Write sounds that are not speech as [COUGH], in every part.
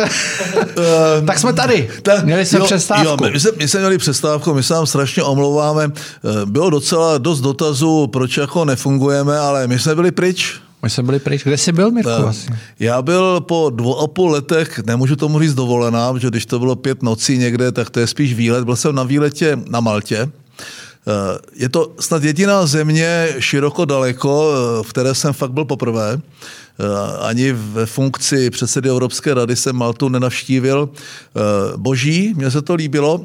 [LAUGHS] tak jsme tady. Tak, měli jsme jo, přestávku. Jo, my, jsme, my jsme měli přestávku, my se vám strašně omlouváme. Eh, Bylo docela dost dotazů, proč jako nefungujeme, ale my jsme byli pryč. My jsme byli pryč. Kde jsi byl, Mirku? Vlastně? Já byl po dvou a půl letech, nemůžu tomu říct dovolená, protože když to bylo pět nocí někde, tak to je spíš výlet. Byl jsem na výletě na Maltě. Eh, Je to snad jediná země široko daleko, eh, v které jsem fakt byl poprvé. Eh, Ani ve funkci předsedy Evropské rady jsem Maltu nenavštívil. Eh, Boží, mně se to líbilo.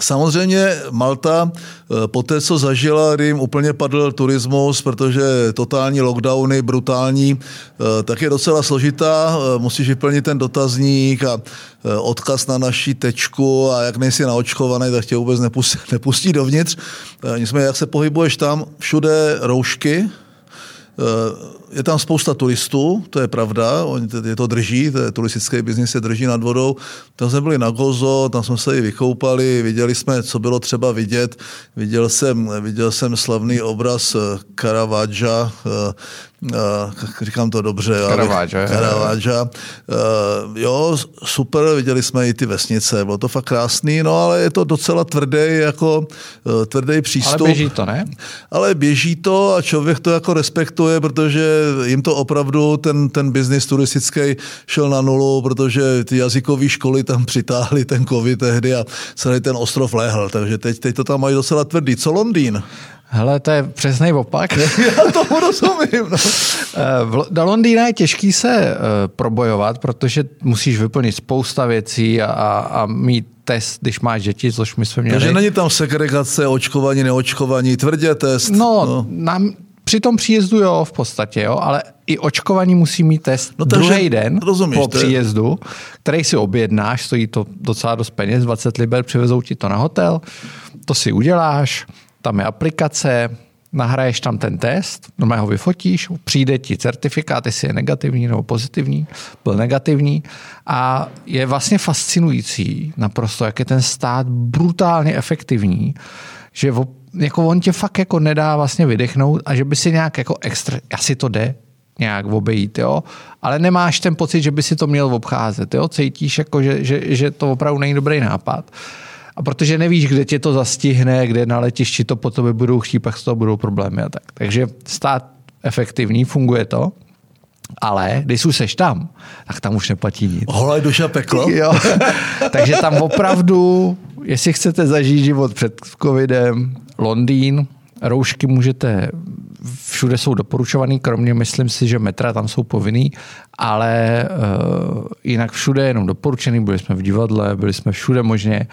Samozřejmě Malta eh, po té, co zažila, kdy jim úplně padl turismus, protože totální lockdowny, brutální, tak je docela složitá. Musíš vyplnit ten dotazník a odkaz na naší tečku a jak nejsi naočkovaný, tak tě vůbec nepustí, [LAUGHS] nepustí dovnitř. Nicméně, jak se pohybuješ tam, všude roušky, je tam spousta turistů, to je pravda, oni je to drží, to je turistický biznis se drží nad vodou. Tam jsme byli na Gozo, tam jsme se i vykoupali, viděli jsme, co bylo třeba vidět. Viděl jsem, viděl jsem slavný obraz Caravaggia, eh, eh, říkám to dobře. [LAUGHS] jo. Caravaggia. Eh, Jo, super, viděli jsme i ty vesnice, bylo to fakt krásný, no ale je to docela tvrdý, jako eh, tvrdý přístup. Ale běží to, ne? Ale běží to a člověk to jako respektuje, protože jim to opravdu ten, ten biznis turistický šel na nulu, protože ty jazykové školy tam [LAUGHS] přitáhly ten covid tehdy a celý ten ostrov lehl, takže teď, teď to tam mají docela tvrdý. Co Londýn? Hele, to je přesný opak. [LAUGHS] Já tomu rozumím. No. Eh, Do Londýna je těžký se eh, probojovat, protože musíš vyplnit spousta věcí a, a, mít test, když máš děti, což my jsme měli. Takže není tam segregace, očkování, neočkování, tvrdě test. No, no. Nám, při tom příjezdu jo, v podstatě, jo, ale i očkovaní musí mít test No, takže druhý den rozumíš, po příjezdu, který si objednáš, stojí to docela dost peněz, 20 liber, přivezou ti to na hotel, to si uděláš, tam je aplikace, nahraješ tam ten test, normálně ho vyfotíš, přijde ti certifikát, jestli je negativní nebo pozitivní, byl negativní a je vlastně fascinující naprosto, jak je ten stát brutálně efektivní, že jako on tě fakt jako nedá vlastně vydechnout a že by si nějak jako extra, asi to jde, nějak obejít, jo, ale nemáš ten pocit, že by si to měl obcházet, jo, cítíš jako, že, že, že to opravdu není dobrý nápad. A protože nevíš, kde tě to zastihne, kde na letišti to po tobě budou chtít, pak z toho budou problémy a tak. Takže stát efektivní, funguje to, ale když už seš tam, tak tam už neplatí nic. Holaj duša peklo? [LAUGHS] Jo. Takže tam opravdu, jestli chcete zažít život před covidem, Londýn, roušky můžete, všude jsou doporučovaný, kromě myslím si, že metra tam jsou povinný, ale uh, jinak všude je jenom doporučený, byli jsme v divadle, byli jsme všude možně,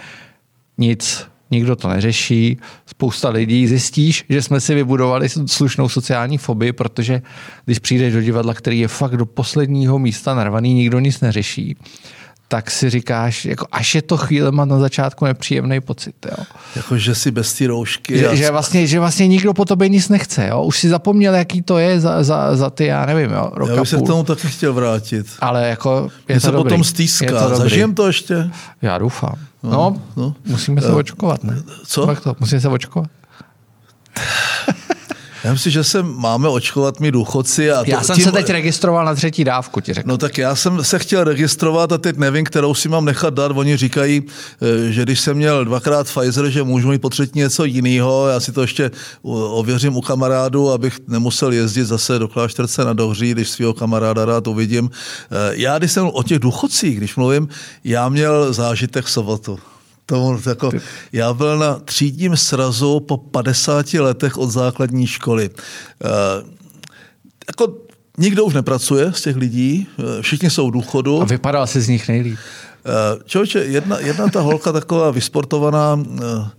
nic, nikdo to neřeší, spousta lidí zjistíš, že jsme si vybudovali slušnou sociální fobii, protože když přijdeš do divadla, který je fakt do posledního místa narvaný, nikdo nic neřeší, tak si říkáš, jako až je to chvíle má na začátku nepříjemný pocit. Jo. Jako, že si bez té roušky. Že, a- že, vlastně, že vlastně nikdo po tobě nic nechce. Jo. Už si zapomněl, jaký to je za, za, za ty, já nevím, jo, rok Já bych se k tomu taky chtěl vrátit. Ale jako je Mě to se dobrý. potom Je stýská. to dobrý. Zažijem to ještě? Já doufám. No, no. no musíme se očkovat, ne? Co? Tak to, musíme se očkovat. Já myslím, že se máme očkovat my důchodci. A to, Já jsem tím- se teď registroval na třetí dávku, ti řeknu. No tak já jsem se chtěl registrovat a teď nevím, kterou si mám nechat dát. Oni říkají, eh, že když jsem měl dvakrát Pfizer, že můžu mít po třetí něco jiného. Já si to ještě ověřím u kamarádu, abych nemusel jezdit zase do klášterce na Dohří, když svého kamaráda rád uvidím. Eh, Já, když jsem o těch důchodcích, když mluvím, já měl zážitek v sobotu. To, jako, já byl na třídním srazu po 50 letech od základní školy. Eh, jako nikdo už nepracuje z těch lidí, eh, všichni jsou v důchodu. A vypadal si z nich nejlíp. Člověče, jedna, jedna ta holka taková vysportovaná, eh,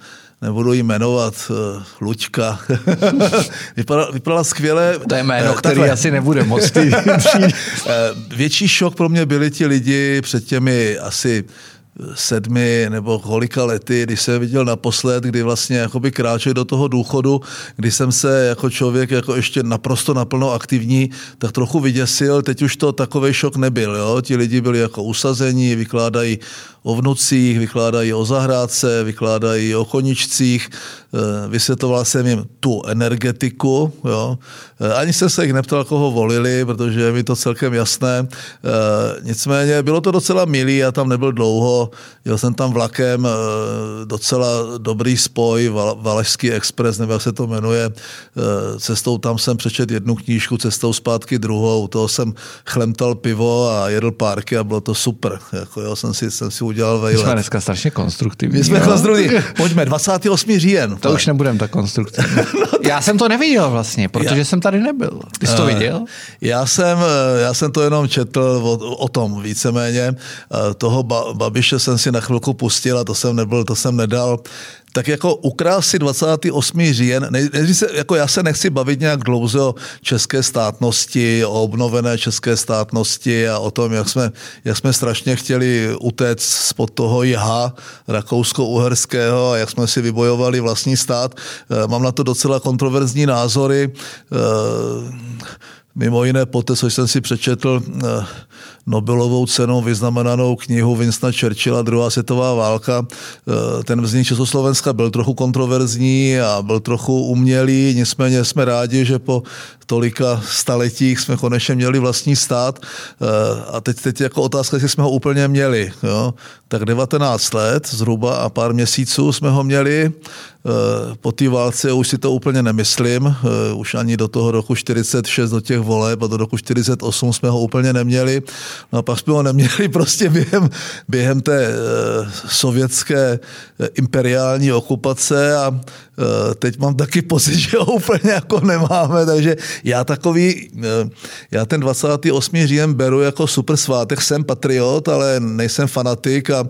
nebudu jí jmenovat, eh, Luďka, [LAUGHS] vypadala, vypadala skvěle. To je jméno, Eh, který takhle. asi nebude moc [LAUGHS] ty Větší šok pro mě byli ti lidi před těmi asi sedmi nebo kolika lety, když jsem viděl naposled, kdy vlastně jakoby kráčeli do toho důchodu, kdy jsem se jako člověk jako ještě naprosto naplno aktivní, tak trochu vyděsil, teď už to takový šok nebyl, jo? ti lidi byli jako usazení, vykládají o vnucích, vykládají o zahrádce, vykládají o koničcích, eh, vysvětloval jsem jim tu energetiku, jo? Eh, ani jsem se jich neptal, koho volili, protože je mi to celkem jasné. Eh, nicméně bylo to docela milý, já tam nebyl dlouho, jel jsem tam vlakem, docela dobrý spoj, Valašský expres, nebo jak se to jmenuje. Cestou tam jsem přečet jednu knížku, cestou zpátky druhou, u toho jsem chlemtal pivo a jedl párky a bylo to super. Jako, jo, jsem si, jsem si udělal vejlet. My jsme dneska strašně konstruktivní. My jsme no? konstruktivní. [LAUGHS] Pojďme, 28. říjen. To už nebudeme tak konstruktivní. [LAUGHS] no, tak... Já jsem to neviděl vlastně, protože já... jsem tady nebyl. Ty jsi to eh, viděl? Já jsem, eh, já jsem to jenom četl o, o tom víceméně. Eh, toho Babiše jsem si na chvilku pustil a to jsem nebyl, to jsem nedal tak jako ukrásy 28. říjen, ne, ne, se, jako já se nechci bavit nějak dlouze o české státnosti, o obnovené české státnosti a o tom, jak jsme, jak jsme strašně chtěli utéct spod toho jiha rakousko-uherského a jak jsme si vybojovali vlastní stát. Eh, mám na to docela kontroverzní názory. Eh, mimo jiné poté, co jsem si přečetl eh, Nobelovou cenou vyznamenanou knihu Winstona Churchilla Druhá světová válka. Eh, ten vznik Československa byl trochu kontroverzní a byl trochu umělý, nicméně jsme rádi, že po tolika staletích jsme konečně měli vlastní stát eh, a teď, teď jako otázka, jestli jsme ho úplně měli. Jo? Tak 19 let zhruba a pár měsíců jsme ho měli. Eh, po té válce už si to úplně nemyslím. Už ani do toho roku 46, do těch voleb a do roku 48 jsme ho úplně neměli. No a pak jsme ho neměli prostě během, během té e, sovětské eh, imperiální okupace a e, teď mám taky pocit, [LAUGHS] že ho úplně jako nemáme, takže já takový, já ten 28. říjen beru jako super svátek, jsem patriot, ale nejsem fanatik a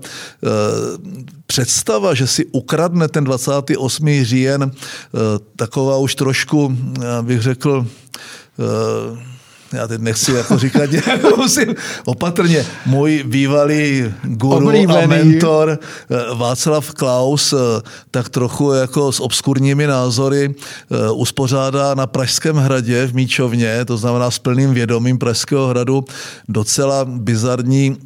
představa, že si ukradne ten 28. říjen, taková už trošku, bych řekl, já teď nechci jako říkat, [LAUGHS] musím opatrně, můj bývalý guru Oblíbený. a mentor eh, Václav Klaus, eh, tak trochu jako s obskurními názory eh, uspořádá na Pražském hradě v Míčovně, to znamená s plným vědomím Pražského hradu, docela bizarní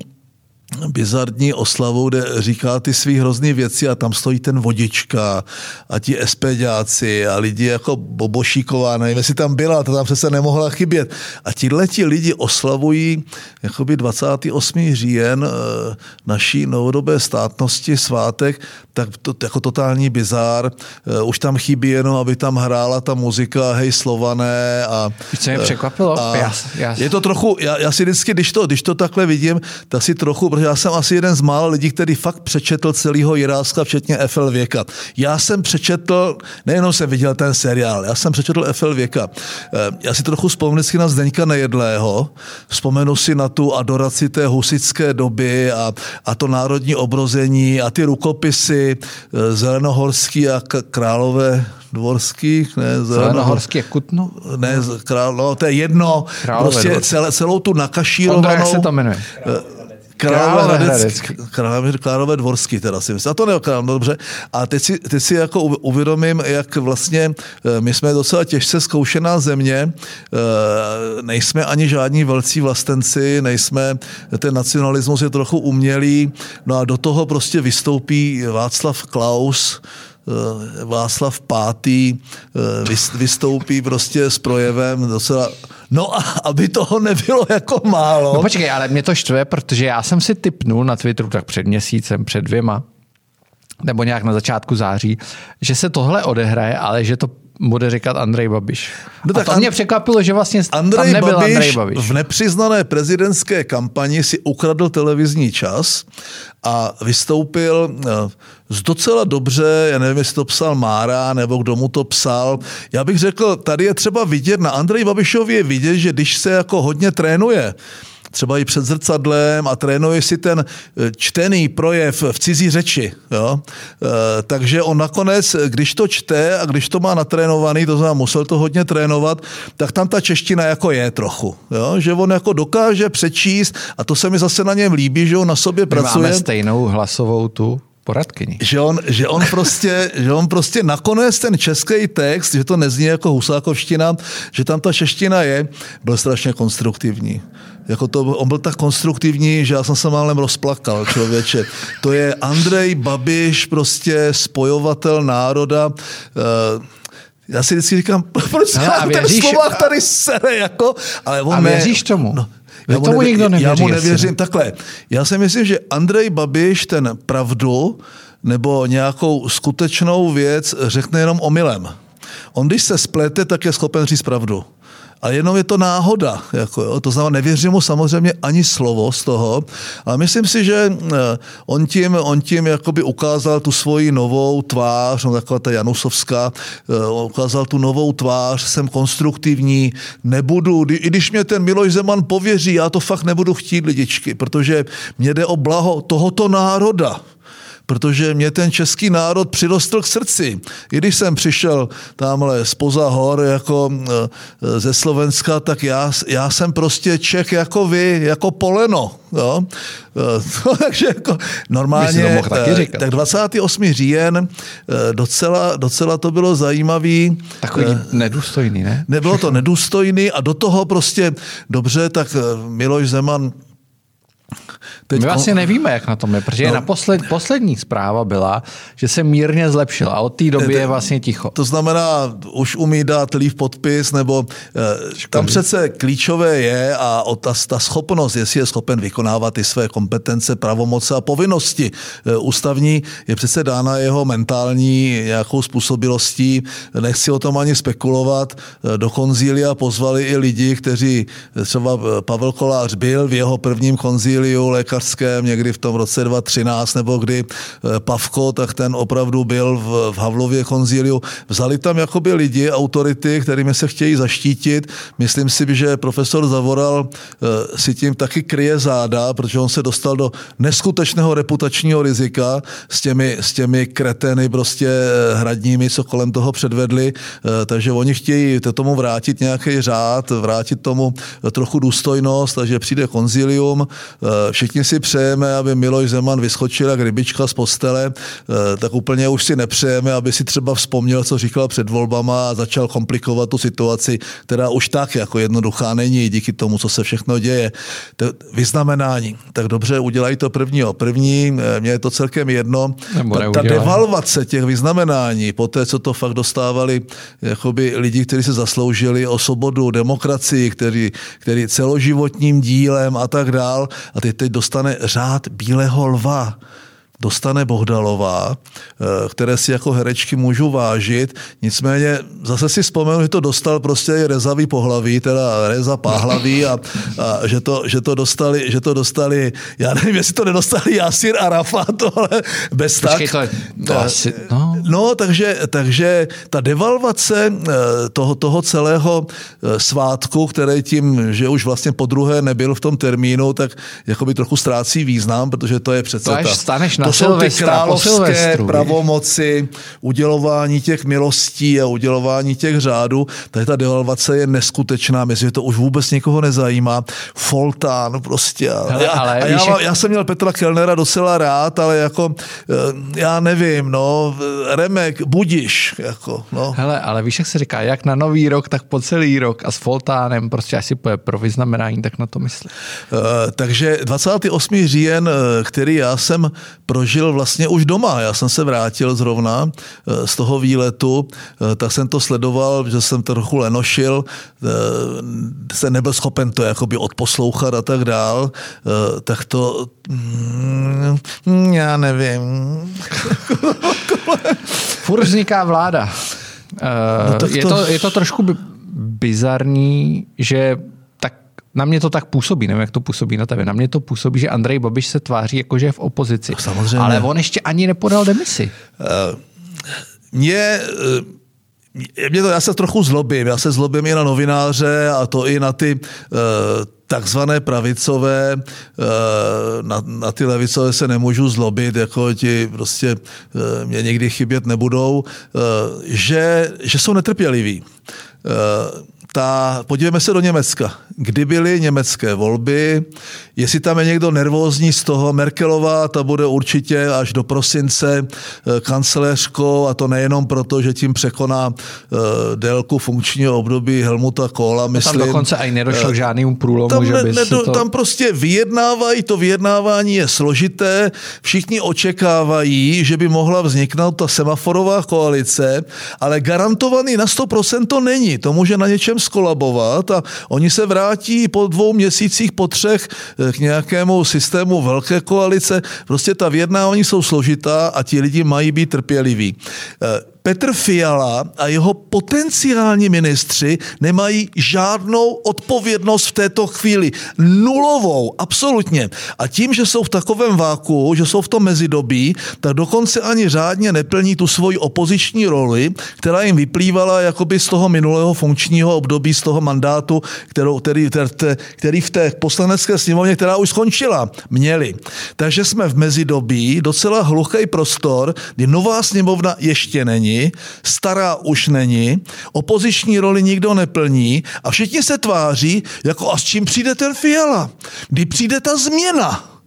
bizarní oslavu, kde říká ty svý hrozný věci a tam stojí ten vodička a ti SPďáci a lidi jako Bobošíková, nevím, jestli tam byla, to tam přece nemohla chybět. A tihle ti lidi oslavují jakoby 28. říjen eh, naší novodobé státnosti svátek, tak to jako totální bizár. Eh, už tam chybí jenom, aby tam hrála ta muzika Hej Slované a... Víš, co mě překvapilo? A já, já... Je to trochu, já, já si vždycky, když to, když to takhle vidím, tak si trochu protože já jsem asi jeden z mála lidí, který fakt přečetl celého Jiráska, včetně FL věka. Já jsem přečetl, nejenom jsem viděl ten seriál, já jsem přečetl FL věka. Eh, já si trochu vzpomenu na Zdeňka Nejedlého, vzpomenu si na tu adoraci té husické doby a, a to národní obrození a ty rukopisy eh, Zelenohorský a Králové dvorských, ne, Zelenohorský je Kutno? Ne, král, no, to je jedno, Králové prostě celé, celou tu nakašírovanou... Ondra, jak se to jmenuje? Uh, Králové, Králové, Králové dvorský teda si myslím. A to ne, no dobře. A teď si, teď si jako uvědomím, jak vlastně eh, my jsme docela těžce zkoušená země, eh, nejsme ani žádní velcí vlastenci, nejsme, ten nacionalismus je trochu umělý, no a do toho prostě vystoupí Václav Klaus, eh, Václav Pátý vystoupí prostě s projevem docela No a aby toho nebylo jako málo. No počkej, ale mě to štve, protože já jsem si typnul na Twitteru tak před měsícem, před dvěma, nebo nějak na začátku září, že se tohle odehraje, ale že to bude říkat Andrej Babiš. No tak a to And... mě překvapilo, že vlastně Andrej tam nebyl Babiš Andrej Babiš. v nepřiznané prezidentské kampani si ukradl televizní čas a vystoupil eh, z docela dobře, já nevím, jestli to psal Mára, nebo kdo mu to psal. Já bych řekl, tady je třeba vidět, na Andrej Babišovi je vidět, že když se jako hodně trénuje, třeba i před zrcadlem a trénuje si ten eh, čtený projev v cizí řeči. Jo? E, takže on nakonec, když to čte a když to má natrénovaný, to znamená musel to hodně trénovat, tak tam ta čeština jako je trochu. Jo? Že on jako dokáže přečíst a to se mi zase na něm líbí, že on na sobě My pracuje. Máme stejnou hlasovou tu poradkyni. Že on, že on, prostě, [LAUGHS] že on prostě nakonec ten český text, že to nezní jako husákovština, že tam ta čeština je, byl strašně konstruktivní. Jako to, on byl tak konstruktivní, že já jsem se málem rozplakal, člověče. To je Andrej Babiš, prostě spojovatel národa. Uh, já si vždycky říkám, [LAUGHS] proč Hele, a věříš, ten Slovák tady sere, jako, ale on a věříš ne, tomu? No, já mu, tomu nevě, nikdo nevěří, já mu nevěřím. Takhle, já si myslím, že Andrej Babiš ten pravdu nebo nějakou skutečnou věc řekne jenom omylem. On, když se splete, tak je schopen říct pravdu a jenom je to náhoda. Jako jo. To znamená, nevěřím mu samozřejmě ani slovo z toho, ale myslím si, že eh, on tím, on tím jakoby ukázal tu svoji novou tvář, no taková ta Janusovská, eh, ukázal tu novou tvář, jsem konstruktivní, nebudu, i když mě ten Miloš Zeman pověří, já to fakt nebudu chtít lidičky, protože mě jde o blaho tohoto národa protože mě ten český národ přirostl k srdci. I když jsem přišel tamhle spoza hor jako e, ze Slovenska, tak já, já jsem prostě Čech jako vy, jako poleno. Jo? [LAUGHS] E, takže jako normálně, e, říkat. tak 28. říjen docela, docela to bylo zajímavý. Takový nedůstojný, ne? Nebylo to nedůstojný a do toho prostě dobře, tak Miloš Zeman Teď My vlastně nevíme, jak na tom je, protože no. na posled, poslední zpráva byla, že se mírně zlepšil a od té doby je vlastně ticho. To znamená, už umí dát lív podpis, nebo Škodí. tam přece klíčové je a ta, ta schopnost, jestli je schopen vykonávat ty své kompetence, pravomoce a povinnosti e, ústavní, je přece dána jeho mentální nějakou způsobilostí. Nechci o tom ani spekulovat. E, do konzília pozvali i lidi, kteří, třeba Pavel Kolář byl v jeho prvním konzíliu lékař lékařském někdy v tom roce 2013, nebo kdy eh, Pavko, tak ten opravdu byl v, v Havlově konzíliu. Vzali tam jakoby lidi, autority, kterými se chtějí zaštítit. Myslím si, že profesor Zavoral eh, si tím taky kryje záda, protože on se dostal do neskutečného reputačního rizika s těmi, s těmi kreteny prostě eh, hradními, co kolem toho předvedli. Takže oni chtějí tomu vrátit nějaký řád, vrátit tomu trochu důstojnost, takže přijde konzilium, všichni si přejeme, aby Miloš Zeman vyskočil jak rybička z postele, eh, tak úplně už si nepřejeme, aby si třeba vzpomněl, co říkal před volbama a začal komplikovat tu situaci, která už tak jako jednoduchá není díky tomu, co se všechno děje. To vyznamenání. Tak dobře, udělají to prvního. První, eh, mně je to celkem jedno. Ta, ta devalvace těch vyznamenání, po té, co to fakt dostávali jakoby lidi, kteří se zasloužili o svobodu, demokracii, který, který celoživotním dílem a tak dál. A teď, teď dostávali dostane řád bílého lva dostane Bohdalová, eh, které si jako herečky můžu vážit. Nicméně zase si vzpomenu, že to dostal prostě rezavý pohlaví, teda reza páhlaví a, a že, to, že, to dostali, že to dostali, já nevím, jestli to nedostali Jasir a Rafa, to ale bez Počkej, tak. To, to asi, no. no, takže, takže ta devalvace eh, toho, toho celého eh, svátku, který tím, že už vlastně po druhé nebyl v tom termínu, tak jakoby trochu ztrácí význam, protože to je přece to ta, staneš na to jsou ty královské pravomoci, udělování těch milostí a udělování těch řádů. Tady ta devalvace je neskutečná, myslím, že to už vůbec nikoho nezajímá. Foltán prostě. Hele, ale a já, já, já jsem měl Petra Kellnera docela rád, ale jako, eh, já nevím, no, Remek, budiš, jako, no. Hele, ale víš, jak se říká, jak na nový rok, tak po celý rok a s Foltánem, prostě asi poje pro vyznamenání, tak na to myslím. Uh, takže 28. říjen, eh, který já jsem pro prožil vlastně už doma. Já jsem se vrátil zrovna eh, z toho výletu, eh, tak jsem to sledoval, že jsem to trochu lenošil, eh, jsem nebyl schopen to jakoby odposlouchat a tak dál, tak to mm, já nevím. [LAUGHS] Furt vzniká vláda. No, je, to, je to trošku bizarní, že na mě to tak působí, nevím, jak to působí na tebe. Na mě to působí, že Andrej Babiš se tváří jako, že je v opozici. No, samozřejmě. Ale on ještě ani nepodal demisi. Uh, mě, mě to, já se trochu zlobím, já se zlobím i na novináře a to i na ty uh, takzvané pravicové, uh, na, na ty levicové se nemůžu zlobit, jako ti prostě uh, mě někdy chybět nebudou, uh, že, že jsou netrpěliví. Ta, podívejme se do Německa. Kdy byly německé volby, jestli tam je někdo nervózní z toho, Merkelová, ta bude určitě až do prosince eh, kancelářkou a to nejenom proto, že tím překoná uh, délku funkčního období Helmuta Kohla, myslím. Tam dokonce ani nedošlo k eh, žádnému průlomu, tam, že by ne, to... tam prostě vyjednávají, to vyjednávání je složité, všichni očekávají, že by mohla vzniknout ta semaforová koalice, ale garantovaný na 100% to není. To může na něčem skolabovat a oni se vrátí po dvou měsících, po třech eh, k nějakému systému velké koalice. Prostě ta vyjednávání jsou složitá a ti lidi mají být trpěliví. Petr Fiala a jeho potenciální ministři nemají žádnou odpovědnost v této chvíli. Nulovou, absolutně. A tím, že jsou v takovém váku, že jsou v tom mezidobí, tak dokonce ani řádně neplní tu svoji opoziční roli, která jim vyplývala jakoby z toho minulého funkčního období, z toho mandátu, kterou, který, který v té poslanecké sněmovně, která už skončila, měli. Takže jsme v mezidobí, docela hluchý prostor, kdy nová sněmovna ještě není, stará už není, opoziční roli nikdo neplní a všichni se tváří, jako a s čím přijde ten Fiala? Kdy přijde ta změna?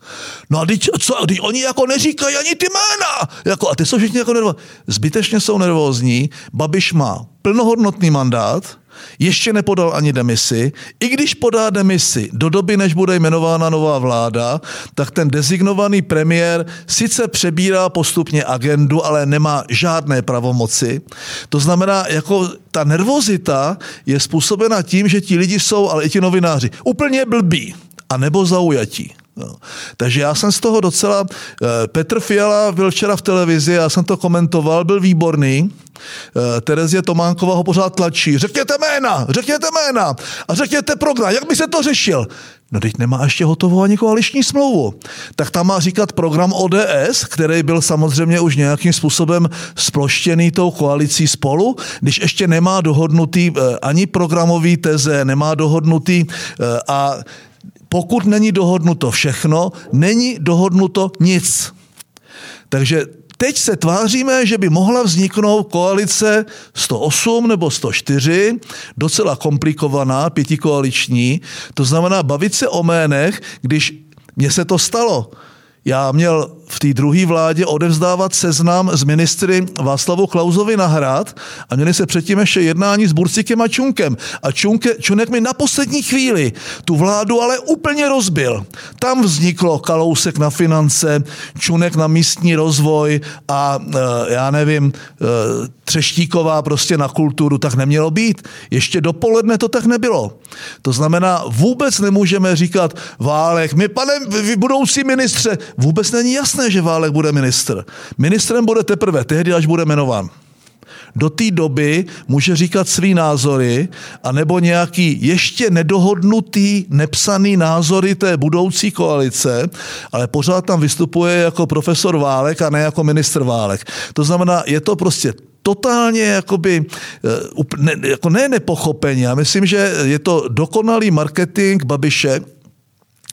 No a teď, co, teď oni jako neříkají ani ty jména. Jako, a ty jsou všichni jako nervózní. Zbytečně jsou nervózní. Babiš má plnohodnotný mandát, ještě nepodal ani demisi. I když podá demisi do doby, než bude jmenována nová vláda, tak ten designovaný premiér sice přebírá postupně agendu, ale nemá žádné pravomoci. To znamená, jako ta nervozita je způsobena tím, že ti lidi jsou, ale i ti novináři, úplně blbí a nebo zaujatí. No. Takže já jsem z toho docela... Eh, Petr Fiala byl včera v televizi, já jsem to komentoval, byl výborný. Eh, Terezie Tománková ho pořád tlačí. Řekněte jména, řekněte jména a řekněte program, jak by se to řešil. No teď nemá ještě hotovou ani koaliční smlouvu. Tak tam má říkat program ODS, který byl samozřejmě už nějakým způsobem sploštěný tou koalicí spolu, když ještě nemá dohodnutý eh, ani programový teze, nemá dohodnutý a pokud není dohodnuto všechno, není dohodnuto nic. Takže teď se tváříme, že by mohla vzniknout koalice 108 nebo 104, docela komplikovaná, pětikoaliční. To znamená bavit se o jménech, když mně se to stalo. Já měl v té druhé vládě odevzdávat seznam z ministry Václavu Klauzovi na hrad a měli se předtím ještě jednání s Burcikem a Čunkem. A Čunke, Čunek mi na poslední chvíli tu vládu ale úplně rozbil. Tam vzniklo Kalousek na finance, Čunek na místní rozvoj a e, já nevím, e, Třeštíková prostě na kulturu, tak nemělo být. Ještě dopoledne to tak nebylo. To znamená, vůbec nemůžeme říkat Válek, my pane vy budoucí ministře, vůbec není jasné, že Válek bude ministr. Ministrem bude teprve tehdy, až bude jmenován do té doby může říkat svý názory, anebo nějaký ještě nedohodnutý, nepsaný názory té budoucí koalice, ale pořád tam vystupuje jako profesor Válek a ne jako ministr Válek. To znamená, je to prostě totálně jakoby, eh, ne, jako ne nepochopení. Já myslím, že je to dokonalý marketing Babiše,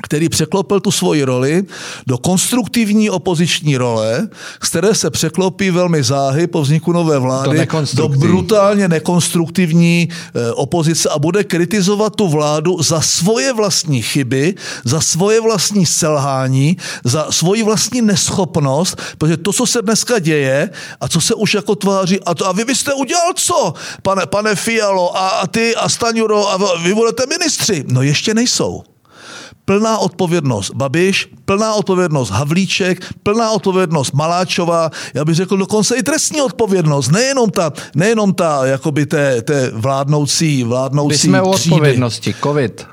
který překlopil tu svoji roli do konstruktivní opoziční role, z které se překlopí velmi záhy po vzniku nové vlády do brutálně nekonstruktivní eh, opozice a bude kritizovat tu vládu za svoje vlastní chyby, za svoje vlastní selhání, za svoji vlastní neschopnost, protože to, co se dneska děje a co se už jako tváří, a, to, a vy byste udělal co, pane, pane Fialo a, a ty a Staňuro a vy budete ministři? No ještě nejsou plná odpovědnost Babiš, plná odpovědnost Havlíček, plná odpovědnost Maláčová, já bych řekl dokonce i trestní odpovědnost, nejenom ta, nejenom ta jakoby té, té vládnoucí, vládnoucí My jsme u odpovědnosti, covid.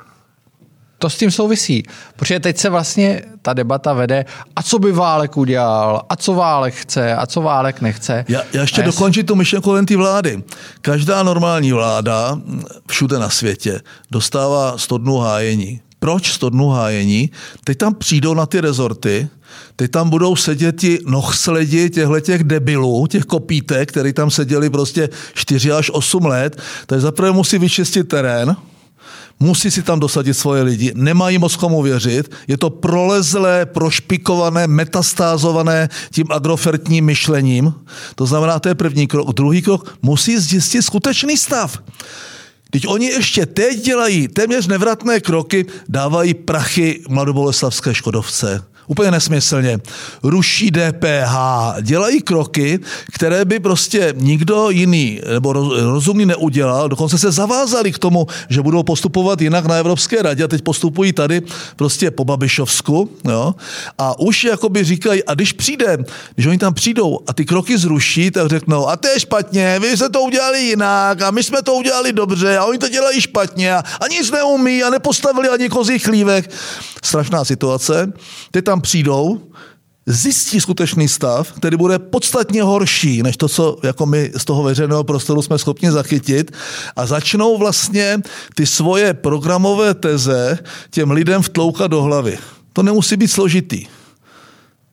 To s tím souvisí, protože teď se vlastně ta debata vede, a co by Válek udělal, a co Válek chce, a co Válek nechce. Já, já ještě a dokončím tu myšlenku len ty vlády. Každá normální vláda všude na světě dostává 100 dnů hájení Proč 100 dnů hájení? Teď tam přijdou na ty rezorty, Teď tam budou sedět ti nohsledi těchto těch debilů, těch kopítek, který tam seděli prostě 4 až 8 let. Takže zaprvé musí vyčistit terén, musí si tam dosadit svoje lidi, nemají moc komu věřit, je to prolezlé, prošpikované, metastázované tím agrofertním myšlením. To znamená, to je první krok. Druhý krok, musí zjistit skutečný stav. Teď oni ještě teď dělají téměř nevratné kroky, dávají prachy mladoboleslavské Škodovce Úplně nesmyslně. Ruší DPH, dělají kroky, které by prostě nikdo jiný nebo rozumný neudělal. Dokonce se zavázali k tomu, že budou postupovat jinak na Evropské radě a teď postupují tady prostě po Babišovsku. Jo? A už jakoby říkají, a když přijde, když oni tam přijdou a ty kroky zruší, tak řeknou, a to je špatně, vy jste to udělali jinak a my jsme to udělali dobře a oni to dělají špatně a, a nic neumí a nepostavili ani kozí chlívek. Strašná situace. Teď tam tam přijdou, zjistí skutečný stav, který bude podstatně horší, než to, co jako my z toho veřejného prostoru jsme schopni zachytit a začnou vlastně ty svoje programové teze těm lidem vtloukat do hlavy. To nemusí být složitý.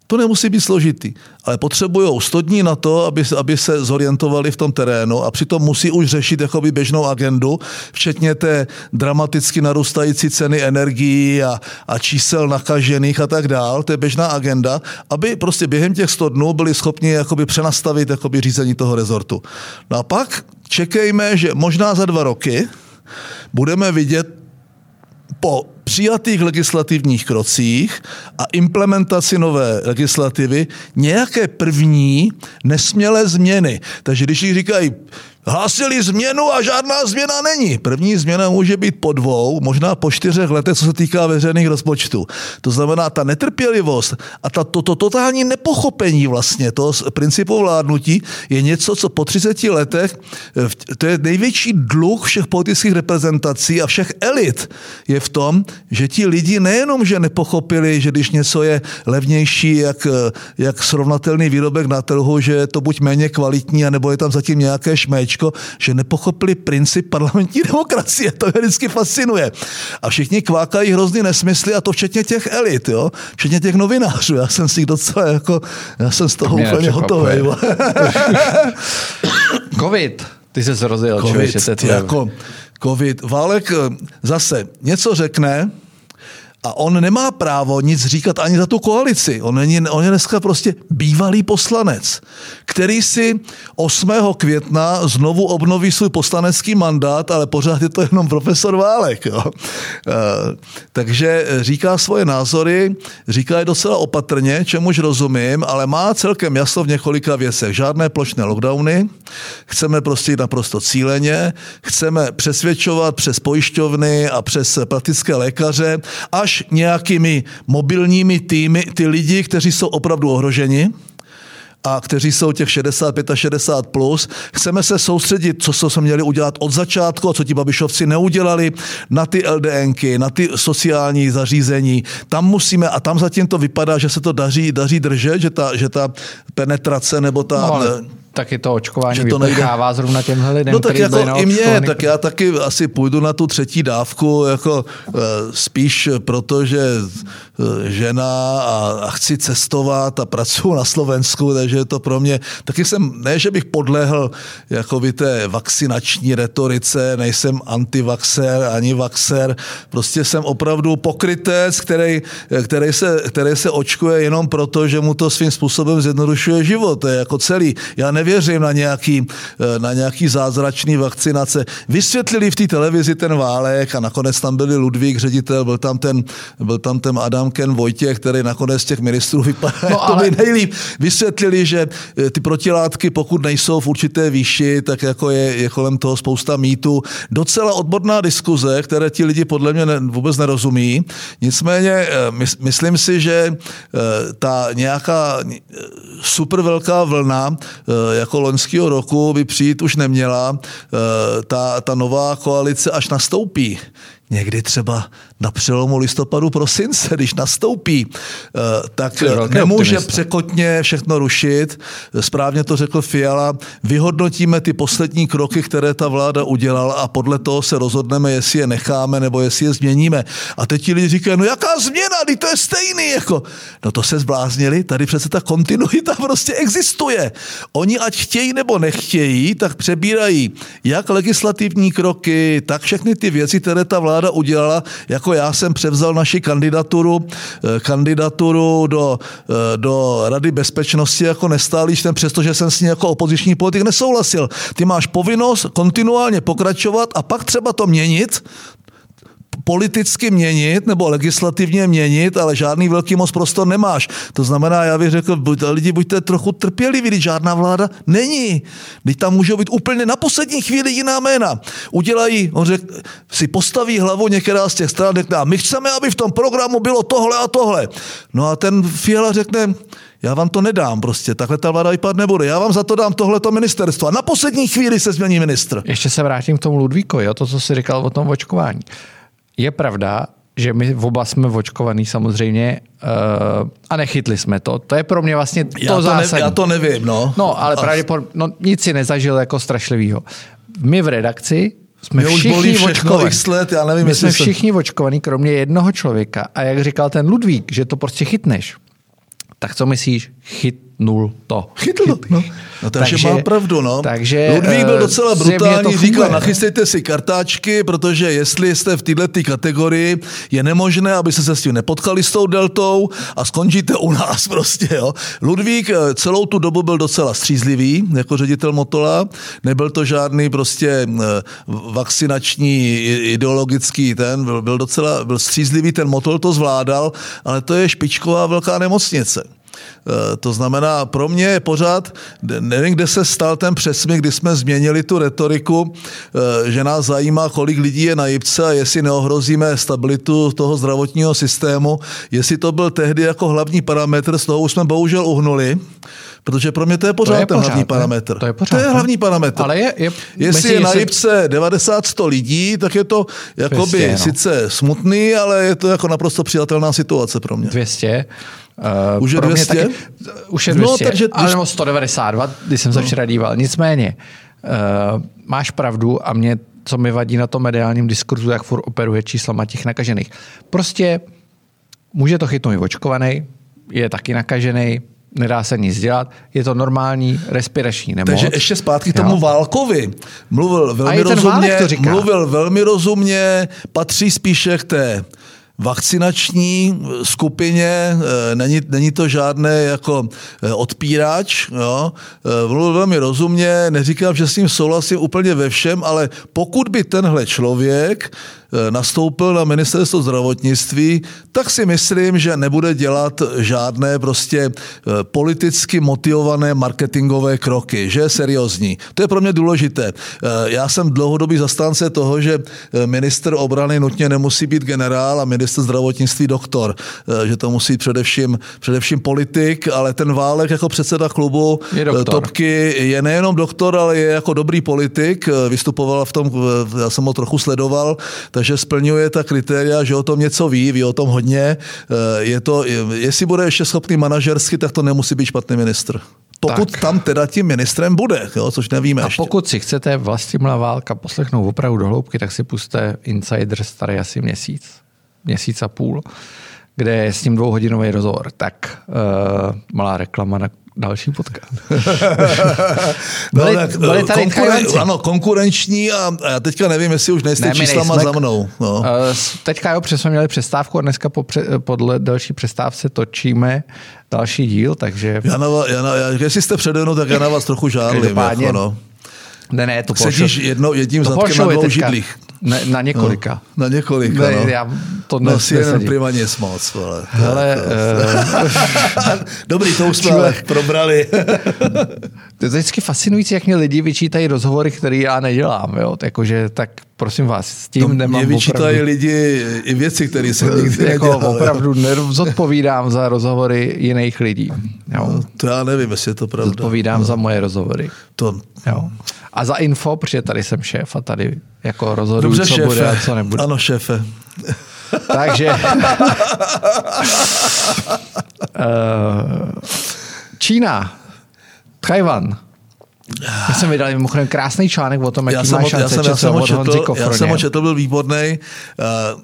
To nemusí být složitý, ale potřebují 100 dní na to, aby, aby se zorientovali v tom terénu a přitom musí už řešit jakoby běžnou agendu, včetně té dramaticky narůstající ceny energií a, a čísel nakažených a tak dál. To je běžná agenda, aby prostě během těch 100 dnů byli schopni jakoby přenastavit jakoby řízení toho rezortu. No a pak čekejme, že možná za dva roky budeme vidět po přijatých legislativních krocích a implementaci nové legislativy nějaké první nesmělé změny. Takže když říkají, Hlásili změnu a žádná změna není. První změna může být po dvou, možná po čtyřech letech, co se týká veřejných rozpočtů. To znamená, ta netrpělivost a ta, to, to totální nepochopení vlastně toho principu vládnutí je něco, co po 30 letech, to je největší dluh všech politických reprezentací a všech elit je v tom, že ti lidi nejenom, že nepochopili, že když něco je levnější, jak, jak srovnatelný výrobek na trhu, že je to buď méně kvalitní, anebo je tam zatím nějaké šmeč, Bčko, že nepochopili princip parlamentní [LAUGHS] demokracie. To je vždycky fascinuje. A všichni kvákají hrozný nesmysly a to včetně těch elit, jo? včetně těch novinářů. Já jsem si docela jako, já jsem z toho úplně hotový. [LAUGHS] Covid. Ty jsi se rozjel, COVID, člověče, jako COVID. Válek eh, zase něco řekne, a on nemá právo nic říkat ani za tu koalici. On, není, on je dneska prostě bývalý poslanec, který si 8. května znovu obnoví svůj poslanecký mandát, ale pořád je to jenom profesor Válek. Jo. E, takže říká svoje názory, říká je docela opatrně, čemuž rozumím, ale má celkem jasno v několika věcech. Žádné plošné lockdowny, chceme prostě naprosto cíleně, chceme přesvědčovat přes pojišťovny a přes praktické lékaře, až až nějakými mobilními týmy ty lidi, kteří jsou opravdu ohroženi, a kteří jsou těch 65 a 60 plus. Chceme se soustředit, co jsme měli udělat od začátku a co ti babišovci neudělali, na ty LDNky, na ty sociální zařízení. Tam musíme, a tam zatím to vypadá, že se to daří, daří držet, že ta, že ta penetrace nebo ta... No, ale taky to očkování že to vyprchává zrovna těmhle lidem, No tak jako i mě, tak já taky asi půjdu na tu třetí dávku, jako uh, spíš proto, že uh, žena a, a chci cestovat a pracuji na Slovensku, takže je to pro mě, taky jsem, ne, že bych podlehl jako by té vakcinační retorice, nejsem antivaxer ani vaxer, prostě jsem opravdu pokrytec, který, který, se, který se očkuje jenom proto, že mu to svým způsobem zjednodušuje život, to je jako celý. Já ne nevěřím na nějaký, eh, na nějaký zázračný vakcinace. Vysvětlili v té televizi ten válek a nakonec tam byli Ludvík, ředitel, byl tam ten, byl tam ten Adam Ken Vojtěch, který nakonec těch ministrů [LAUGHS] vypadá no, ale... to nejlíp. Vysvětlili, že eh, ty protilátky, pokud nejsou v určité výši, tak jako je, je kolem toho spousta mýtů. Docela odborná diskuze, které ti lidi podle mě ne, vůbec nerozumí. Nicméně eh, mys, myslím si, že ta nějaká super velká vlna jako loňského roku by přijít už neměla. Eh, ta, ta nová koalice až nastoupí, někdy třeba na přelomu listopadu prosince, když nastoupí, eh, tak nemůže optimista. překotně všechno rušit. Správně to řekl Fiala. Vyhodnotíme ty poslední kroky, které ta vláda udělala a podle toho se rozhodneme, jestli je necháme nebo jestli je změníme. A teď ti lidi říkají, no jaká změna, teď to je stejný. Jako. No to se zbláznili, tady přece ta kontinuita [LAUGHS] prostě existuje. Oni ať chtějí nebo nechtějí, tak přebírají jak legislativní kroky, tak všechny ty věci, které ta vláda udělala, jako já jsem převzal naši kandidaturu, eh, kandidaturu do, eh, do Rady bezpečnosti jako nestálý člen, přestože jsem s ní jako opoziční politik nesouhlasil. Ty máš povinnost kontinuálně pokračovat a pak třeba to měnit, politicky měnit nebo legislativně měnit, ale žádný velký moc prostor nemáš. To znamená, já bych řekl, buď, lidi buďte trochu trpěliví, když žádná vláda není. Teď tam můžou být úplně na poslední chvíli jiná jména. Udělají, on řek, si postaví hlavu některá z těch stran, řekne, my chceme, aby v tom programu bylo tohle a tohle. No a ten Fiala řekne, já vám to nedám prostě, takhle ta vláda vypadat nebude. Já vám za to dám tohleto ministerstvo. A na poslední chvíli se změní ministr. Ještě se vrátím k tomu Ludvíkovi, to, co jsi říkal o tom očkování. Je pravda, že my oba jsme očkovaný samozřejmě uh, a nechytli jsme to. To je pro mě vlastně to, já to zásadní. Ne, já to nevím, no. No, ale pravděpodobně no, nic si nezažil jako strašlivýho. My v redakci jsme Mě všichni očkovaní. let, já nevím, My jsme všichni jsem... očkovaní, kromě jednoho člověka. A jak říkal ten Ludvík, že to prostě chytneš. Tak co myslíš? Chytnul to. Chytl to, no. No takže, takže má pravdu, no. Takže, Ludvík byl docela brutální, říkal, nachystejte si kartáčky, protože jestli jste v této kategorii, je nemožné, aby se se s tím nepotkali s tou deltou a skončíte u nás [LAUGHS] prostě, jo. Ludvík eh, celou tu dobu byl docela střízlivý jako ředitel Motola, nebyl to žádný prostě eh, vakcinační ideologický ten, byl, byl docela byl střízlivý, ten Motol to zvládal, ale to je špičková velká nemocnice. Eh, to znamená, pro mě je pořád, nevím, kde se stal ten přesmyk, kdy jsme změnili tu retoriku, eh, že nás zajímá, kolik lidí je na jipce a jestli neohrozíme stabilitu toho zdravotního systému. Jestli to byl tehdy jako hlavní parametr, z toho už jsme bohužel uhnuli. Protože pro mě to je pořád to je ten pořád, hlavní parametr. To je pořád. To je hlavní parametr. Ale je, je, jestli je na Jipce 90-100 lidí, tak je to jakoby 200, no. sice smutný, ale je to jako naprosto přijatelná situace pro mě. 200. Uh, už je 200? Taky, už je 200, no, takže, ale nebo 192, když jsem se no. včera díval. Nicméně, uh, máš pravdu a mě, co mi vadí na tom mediálním diskurzu, jak furt operuje číslama těch nakažených. Prostě může to chytnout i očkovaný, je taky nakažený, nedá se nic dělat, je to normální respirační nemoc. Takže ještě zpátky k tomu jo. Válkovi. Mluvil velmi rozumně, mluvil velmi rozumně, patří spíše k té vakcinační skupině, eh, není, není to žádné jako eh, odpírač, jo. Eh, mluvil velmi rozumně, neříkám, že s ním souhlasím úplně ve všem, ale pokud by tenhle člověk Eh, nastoupil na ministerstvo zdravotnictví, tak si myslím, že nebude dělat žádné prostě eh, politicky motivované marketingové kroky, že je seriózní. To je pro mě důležité. Eh, já jsem dlouhodobý zastánce toho, že minister obrany nutně nemusí být generál a minister zdravotnictví doktor, že to musí především, především politik, ale ten Válek jako předseda klubu je Topky je nejenom doktor, ale je jako dobrý politik, vystupoval v tom, já jsem ho trochu sledoval, takže splňuje ta kritéria, že o tom něco ví, ví o tom hodně. Eh, je to, jestli bude ještě schopný manažersky, tak to nemusí být špatný ministr. Pokud tak. tam teda tím ministrem bude, jo, což nevíme A ještě. pokud si chcete Vlastimila Válka poslechnout opravdu do hloubky, tak si puste Insider starý asi měsíc, měsíc a půl, kde je s ním dvouhodinový rozhovor. Tak uh, malá reklama na další podcast. [LAUGHS] [LAUGHS] no, byli, tak, byli tady konkuren, ano, konkurenční a, a já teďka nevím, jestli už nejste ne, číslama nejsme, za mnou. No. Uh, teďka jo, přesně měli přestávku a dneska po, podle další přestávce točíme další díl, takže... Já na, já na, já, jestli jste přede mnou, tak já na vás trochu žádlím. Jako, no. Ne, ne, to Sedíš jedno, jedním zadkem na dvou židlích. Ne, na několika. No, na několika, ne, no. Já to No, si jenom nesedí. prima nic moc, vole. Hele, eh, [LAUGHS] Dobrý, to už jsme ale probrali. [LAUGHS] to je vždycky fascinující, jak mě lidi vyčítají rozhovory, které já nedělám. Jo? Jakože, tak prosím vás, s tím No, nemám mě vyčítají opravdu, lidi i věci, které jsem nikdy jako nedělal. opravdu nezodpovídám za rozhovory jiných lidí. Jo? No, to já nevím, jestli je to pravda. Zodpovídám za moje rozhovory. To, Jo. A za info, protože tady jsem šéf a tady jako rozhoduju, dobře, co šéfe. bude a co nebude. Ano, šéfe. Takže... [LAUGHS] Eh, Čína, Tajvan. Já jsem vydal mimochodem krásný článek o tom, Já jaký jsem, má já, šance jsem, já, jsem ho četl, já jsem ho četl, byl výborný. Uh,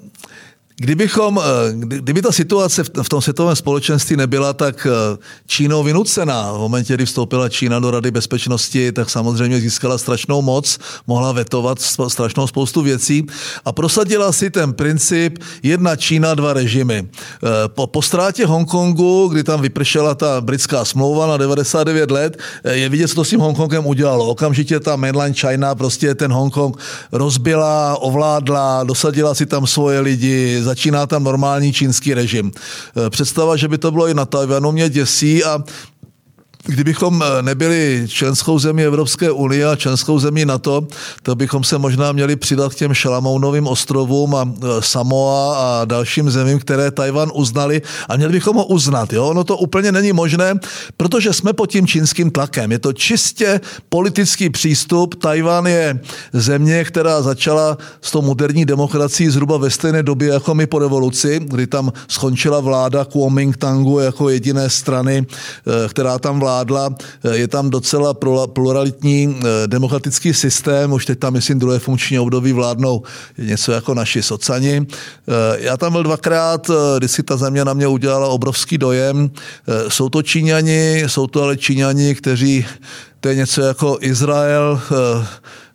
Kdybychom, eh, kdy- kdyby ta situace v- tom světovém společenství nebyla tak eh, Čínou vynucená, v momentě, kdy vstoupila Čína do Rady bezpečnosti, tak samozřejmě získala strašnou moc, mohla vetovat strašnou spoustu věcí a prosadila si ten princip jedna Čína, dva režimy. Eh, Po, po ztrátě Hongkongu, kdy tam vypršela ta britská smlouva na 99 let, je vidět, co to s tím Hongkongem udělalo. Okamžitě ta mainland China prostě ten Hongkong rozbila, ovládla, dosadila si tam svoje lidi, začíná tam normální čínský režim. Eh, Představa, že by to bylo i na Tajvanu, mě děsí a Kdybychom eh, nebyli členskou zemí Evropské unie a členskou zemí NATO, tak bychom se možná měli přidat k těm Šalamounovým ostrovům a eh, Samoa a dalším zemím, které Tajvan uznali a měli bychom ho uznat. Jo? Ono to úplně není možné, protože jsme pod tím čínským tlakem. Je to čistě politický přístup. Tajvan je země, která začala s tou moderní demokracií zhruba ve stejné době jako my po revoluci, kdy tam skončila vláda Kuomingtangu jako jediné strany, eh, která tam vládla. Eh, Je tam docela pluralitní eh, demokratický systém, už teď tam, myslím, druhé funkční období vládnou něco jako naši socani. Eh, Já tam byl dvakrát, eh, kdy si ta země na mě udělala obrovský dojem. Jsou to Číňani, jsou to ale Číňani, kteří, to je něco jako Izrael,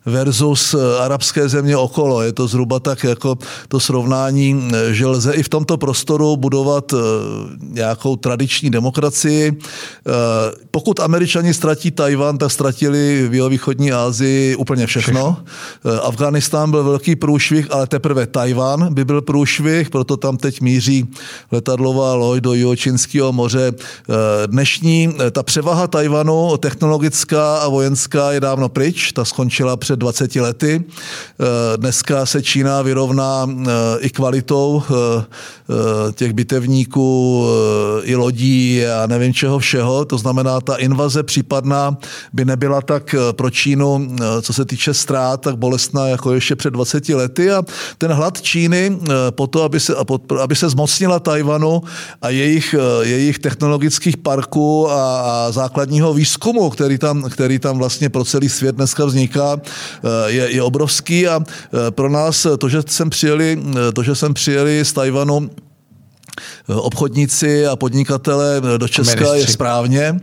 versus eh, arabské země okolo. Je to zhruba tak jako to srovnání, eh, že lze i v tomto prostoru budovat eh, nějakou tradiční demokracii. Pokud američani ztratí Tajvan, tak ztratili v jihovýchodní Asii úplně všechno. všechno. Afganistán byl velký průšvih, ale teprve Tajvan by byl průšvih, proto tam teď míří letadlová loď do Jihočínského moře. Dnešní, ta převaha Tajvanu, technologická a vojenská, je dávno pryč, ta skončila před 20 lety. Eh, Dneska se Čína vyrovná eh, i kvalitou eh, těch bitevníků, i lodí a nevím čeho všeho. To znamená, ta invaze případná by nebyla tak pro Čínu, co se týče ztrát, tak bolestná jako ještě před 20 lety. A ten hlad Číny po to, aby se, aby se zmocnila Tajvanu a jejich, jejich technologických parků a, a základního výzkumu, který tam, který tam vlastně pro celý svět dneska vzniká, je, je obrovský a eh, pro nás to, že sem přijeli, eh, to, že sem přijeli z Tajvanu eh, obchodníci a podnikatele do Česka je ministři. správně,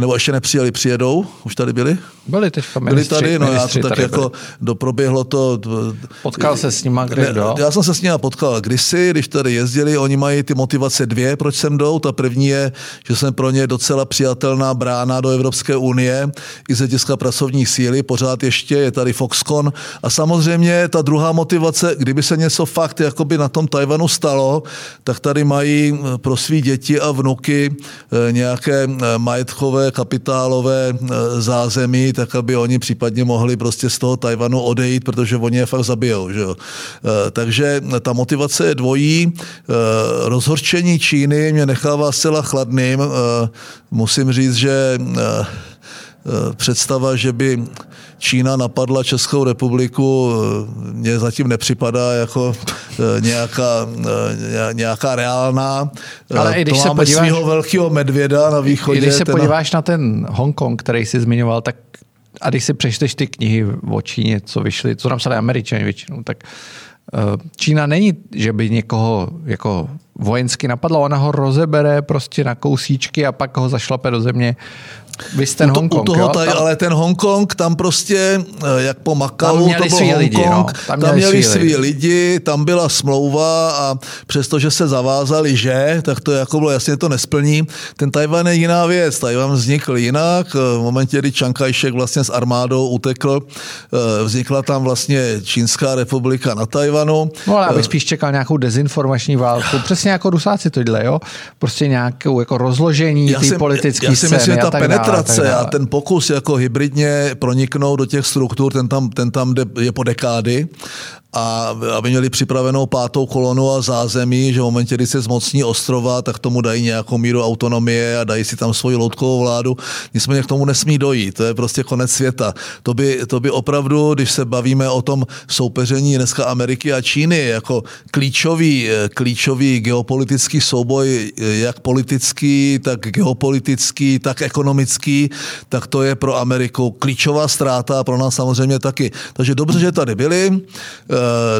nebo ještě nepřijeli, přijedou, už tady byli? Byli teďka Byli ministři, tady, no já to tak tady jako byli. doproběhlo to. Potkal se s nima kde Ne, kdo? Já jsem se s nimi potkal kdysi, když tady jezdili, oni mají ty motivace dvě, proč sem jdou. Ta první je, že jsem pro ně docela přijatelná brána do Evropské unie, i z hlediska pracovní síly, pořád ještě je tady Foxconn. A samozřejmě ta druhá motivace, kdyby se něco fakt jakoby na tom Tajvanu stalo, tak tady mají eh, pro svý děti a vnuky eh, nějaké eh, kapitálové eh, zázemí, tak aby oni případně mohli prostě z toho Tajvanu odejít, protože oni je fakt zabijou. Že jo? Eh, Takže ta motivace je dvojí. Eh, Rozhorčení Číny mě nechává zcela chladným. Musím říct, že představa, že by Čína napadla Českou republiku, eh, mně zatím nepřipadá jako eh, nějaká, eh, nějaká reálná. Ale i když to se máme podíváš- svého velkého medvěda na východě. I když se ten- podíváš na ten Hongkong, který jsi zmiňoval, tak a když si přečteš ty knihy o Číně, co vyšly, co napsali američani většinou, tak Čína není, že by někoho jako vojensky napadla, ona ho rozebere prostě na kousíčky a pak ho zašlape do země. Vy ten Hongkong, u toho tady, ale ten Hongkong, tam prostě, eh, jak po Makau, to byl Hongkong, lidi, no. tam, tam měli svý lidi. tam byla smlouva a přestože se zavázali, že, tak to jako bylo jasně to nesplní. Ten Tajvan je jiná věc, Tajvan vznikl jinak, v momentě, kdy Chiang Kai-shek vlastně s armádou utekl, eh, vznikla tam vlastně Čínská republika na Tajvanu. No ale abych spíš čekal nějakou dezinformační válku, přesně jako Rusáci tohle, jo? Prostě nějakou jako rozložení té politické scény myslím, že ta penetrace dále, a ten pokus jako hybridně proniknout do těch struktur, ten tam, ten tam je po dekády a aby měli připravenou pátou kolonu a zázemí, že v momentě, kdy se zmocní ostrova, tak tomu dají nějakou míru autonomie a dají si tam svoji loutkovou vládu. Nicméně k tomu nesmí dojít, to je prostě konec světa. To by, to by opravdu, když se bavíme o tom soupeření dneska Ameriky a Číny, jako klíčový, klíčový geopolitický souboj, jak politický, tak geopolitický, tak ekonomický, tak to je pro Ameriku klíčová ztráta a pro nás samozřejmě taky. Takže dobře, že tady byli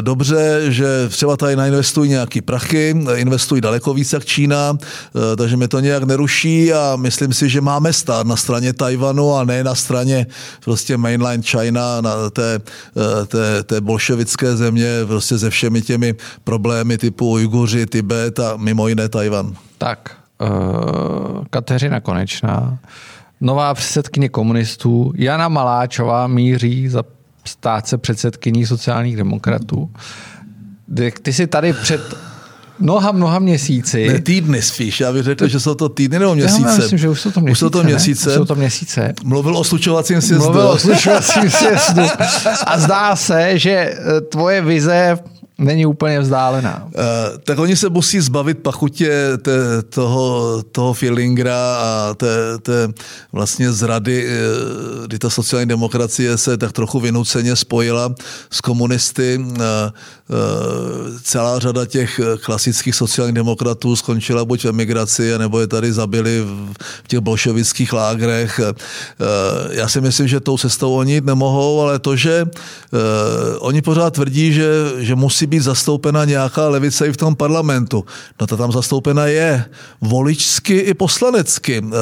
dobře, že třeba tady nainvestují nějaký prachy, investují daleko víc jak Čína, eh, takže mě to nějak neruší a myslím si, že máme stát na straně Tajvanu a ne na straně prostě mainline China, na té, eh, té, té bolševické země, prostě se všemi těmi problémy typu Ujguři, Tibet a mimo jiné Tajvan. Tak, uh, Kateřina Konečná, nová předsedkyně komunistů, Jana Maláčová míří za stát se předsedkyní sociálních demokratů. Ty jsi tady před mnoha, mnoha měsíci. Ne, týdny spíš. Já bych řekl, že jsou to týdny nebo měsíce. Já myslím, že už jsou to měsíce. Už jsou to měsíce. Už jsou to měsíce. Mluvil o slučovacím sjezdu. Mluvil o slučovacím sjezdu. A zdá se, že eh, tvoje vize není úplně vzdálená. Uh, tak oni se musí zbavit pachutě te, toho, toho feelingra a té, té vlastně zrady, eh, kdy ta sociální demokracie se tak trochu vynuceně spojila s komunisty. Uh, celá řada těch klasických sociálních demokratů skončila buď v emigraci, nebo je tady zabili v těch bolševických lágrech. Já si myslím, že tou cestou oni jít nemohou, ale to, že oni pořád tvrdí, že, že musí být zastoupena nějaká levice i v tom parlamentu. No to tam zastoupena je voličsky i poslanecky. Eh,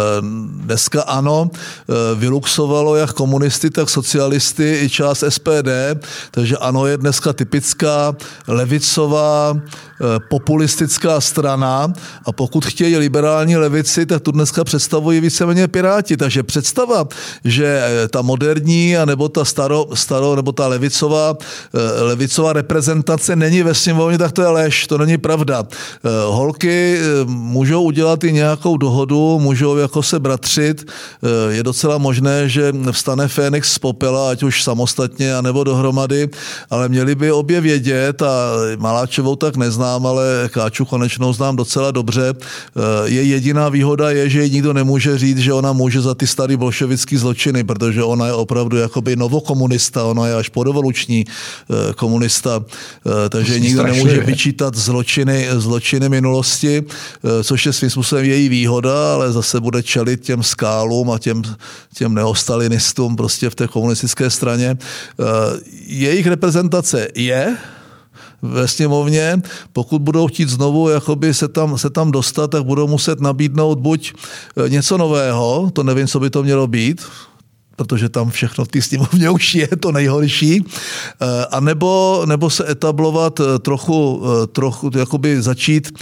dneska ano, eh, vyluxovalo jak komunisty, tak socialisty i část SPD, takže ano je dneska typická levicová populistická strana a pokud chtějí liberální levici, tak tu dneska představují víceméně Piráti. Takže představa, že eh, ta moderní nebo ta staro, staro nebo ta levicová, eh, levicová reprezentace není ve sněmovně, tak to je lež, to není pravda. Holky můžou udělat i nějakou dohodu, můžou jako se bratřit. Je docela možné, že vstane Fénix z popela, ať už samostatně, anebo dohromady, ale měli by obě vědět a Maláčevou tak nezná, znám, ale Káču konečnou znám docela dobře. Eh, je jediná výhoda je, že nikdo nemůže říct, že ona může za ty starý bolševický zločiny, protože ona je opravdu jakoby novokomunista, ona je až podovoluční eh, komunista, eh, takže nikdo strašuje. nemůže vyčítat zločiny, zločiny minulosti, což je svým způsobem její výhoda, ale zase bude čelit těm skálům a těm, těm neostalinistům prostě v té komunistické straně. Jejich reprezentace je, ve sněmovně, pokud budou chtít znovu jakoby se, tam, se tam dostat, tak budou muset nabídnout buď eh, něco nového, to nevím, co by to mělo být, protože tam všechno v té sněmovně [LAUGHS] už je to nejhorší, eh, a nebo, nebo se etablovat eh, trochu, trochu jakoby začít,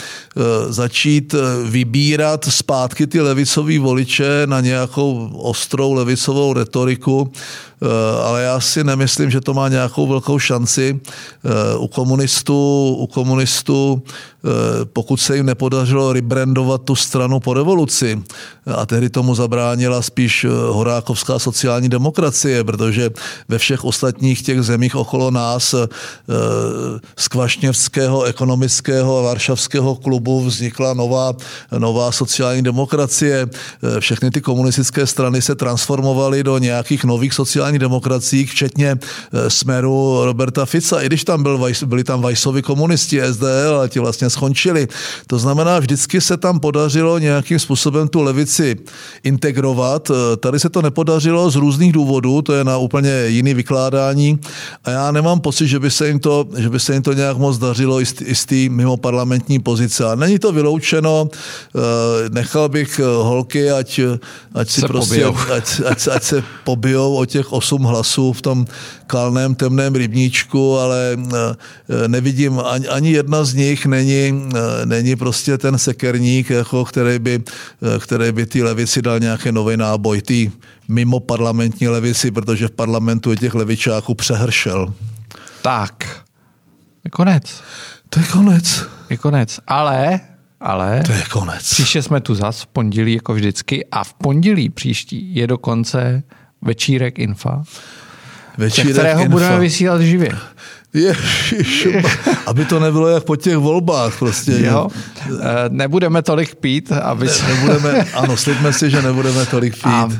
začít vybírat zpátky ty levicové voliče na nějakou ostrou levicovou retoriku, Eh, ale já si nemyslím, že to má nějakou velkou šanci. Eh, u komunistů, u komunistů eh, pokud se jim nepodařilo rebrandovat tu stranu po revoluci, a tehdy tomu zabránila spíš horákovská sociální demokracie, protože ve všech ostatních těch zemích okolo nás z Kvašněvského ekonomického a varšavského klubu vznikla nová, nová sociální demokracie. Všechny ty komunistické strany se transformovaly do nějakých nových sociálních demokraciích, včetně eh, Smeru Roberta Fica, i když tam byl, byli tam Vajsovi komunisti SDL, a ti vlastně skončily. To znamená, vždycky se tam podařilo nějakým způsobem tu levici integrovat. Tady se to nepodařilo z různých důvodů, to je na úplně jiný vykládání a já nemám pocit, že by se jim to, že by se jim to nějak moc dařilo i z té mimo parlamentní pozice. A není to vyloučeno, nechal bych holky, ať, ať si se prostě, ať, ať, ať se pobijou o těch osm hlasů v tom kalném temném rybníčku, ale eh, nevidím, ani, ani jedna z nich není, eh, není prostě ten sekerník, jako, který, by, eh, který by ty levici dal nějaký nový náboj, ty mimo parlamentní levici, protože v parlamentu je těch levičáků přehršel. Tak, je konec. To je konec. Je konec, ale ale to je konec. Příště jsme tu zas v pondělí, jako vždycky, a v pondělí příští je dokonce večírek Infa, večírek kterého Infa. budeme vysílat živě. Ježiš, [LAUGHS] aby to nebylo jak po těch volbách prostě. Jo, eh, nebudeme tolik pít, aby se... Ne, nebudeme, ano, slibme si, že nebudeme tolik pít. A, uh,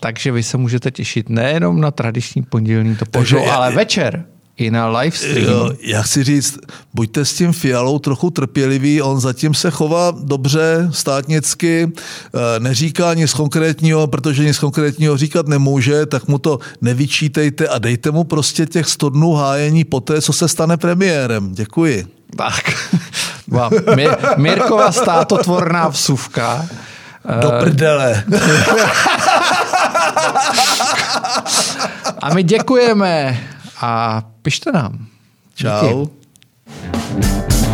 takže vy se můžete těšit nejenom na tradiční pondělní to požou, ale večer i na live stream. Jo, já chci říct, buďte s tím Fialou trochu trpělivý, on zatím se chová dobře, státnicky, eh, neříká nic konkrétního, protože nic konkrétního říkat nemůže, tak mu to nevyčítejte a dejte mu prostě těch 100 dnů hájení po té, co se stane premiérem. Děkuji. Tak. [LAUGHS] Mirkova státotvorná vsuvka. Do prdele. [LAUGHS] a my děkujeme a pište nám. Čau. Díky.